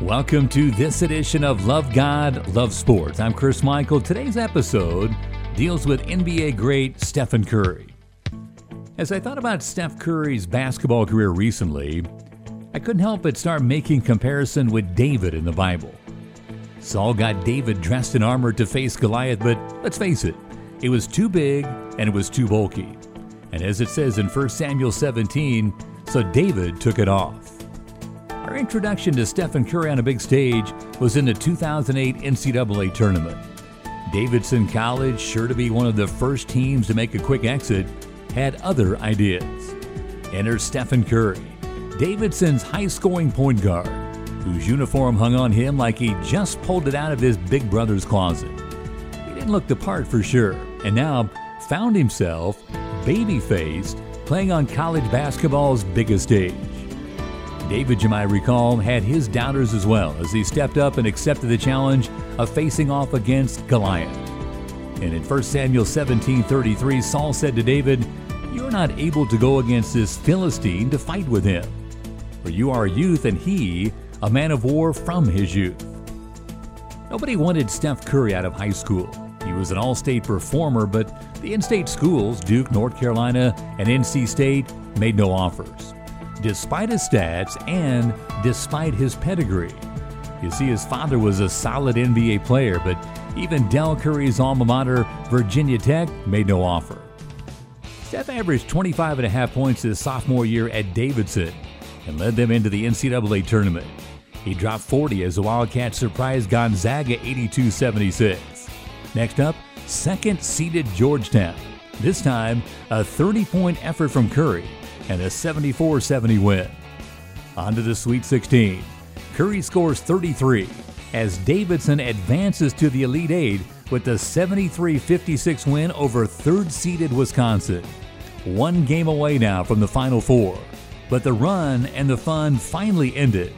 Welcome to this edition of Love God, Love Sports. I'm Chris Michael. Today's episode deals with NBA great Stephen Curry. As I thought about Steph Curry's basketball career recently, I couldn't help but start making comparison with David in the Bible. Saul got David dressed in armor to face Goliath, but let's face it, it was too big and it was too bulky. And as it says in 1 Samuel 17, so David took it off. Our introduction to Stephen Curry on a big stage was in the 2008 NCAA tournament. Davidson College, sure to be one of the first teams to make a quick exit, had other ideas. Enter Stephen Curry, Davidson's high scoring point guard, whose uniform hung on him like he just pulled it out of his big brother's closet. He didn't look the part for sure, and now found himself baby faced playing on college basketball's biggest stage. David, you might recall, had his doubters as well as he stepped up and accepted the challenge of facing off against Goliath. And in 1 Samuel 17:33, Saul said to David, "You're not able to go against this Philistine to fight with him, for you are a youth and he a man of war from his youth." Nobody wanted Steph Curry out of high school. He was an all-state performer, but the in-state schools, Duke, North Carolina, and NC State, made no offers despite his stats and despite his pedigree. You see, his father was a solid NBA player, but even Del Curry's alma mater, Virginia Tech, made no offer. Steph averaged 25 and a half points his sophomore year at Davidson and led them into the NCAA tournament. He dropped 40 as the Wildcats surprised Gonzaga 82 76. Next up, second seeded Georgetown. This time, a 30 point effort from Curry and a 74 70 win. On to the Sweet 16. Curry scores 33 as Davidson advances to the Elite Eight with the 73 56 win over third seeded Wisconsin. One game away now from the Final Four, but the run and the fun finally ended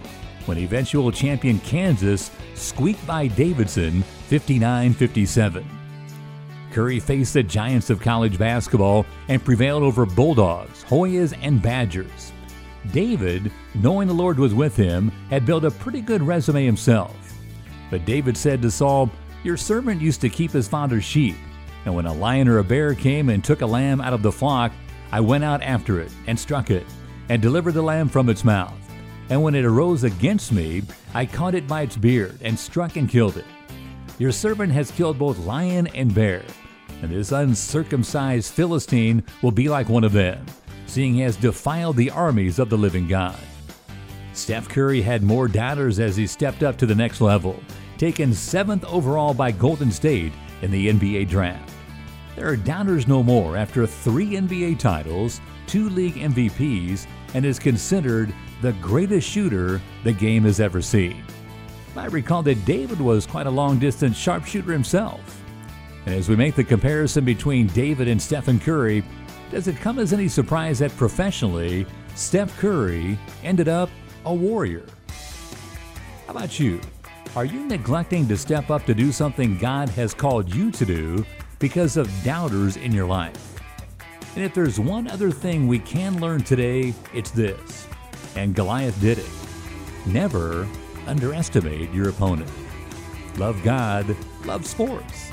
when eventual champion Kansas squeaked by Davidson 59 57. Curry faced the giants of college basketball and prevailed over Bulldogs, Hoyas, and Badgers. David, knowing the Lord was with him, had built a pretty good resume himself. But David said to Saul, Your servant used to keep his father's sheep, and when a lion or a bear came and took a lamb out of the flock, I went out after it and struck it, and delivered the lamb from its mouth. And when it arose against me, I caught it by its beard and struck and killed it. Your servant has killed both lion and bear, and this uncircumcised Philistine will be like one of them, seeing he has defiled the armies of the living God. Steph Curry had more doubters as he stepped up to the next level, taken seventh overall by Golden State in the NBA draft. There are doubters no more after three NBA titles, two league MVPs, and is considered the greatest shooter the game has ever seen. I recall that David was quite a long distance sharpshooter himself. And as we make the comparison between David and Stephen Curry, does it come as any surprise that professionally, Steph Curry ended up a warrior? How about you? Are you neglecting to step up to do something God has called you to do because of doubters in your life? And if there's one other thing we can learn today, it's this. And Goliath did it. Never underestimate your opponent. Love God, love sports.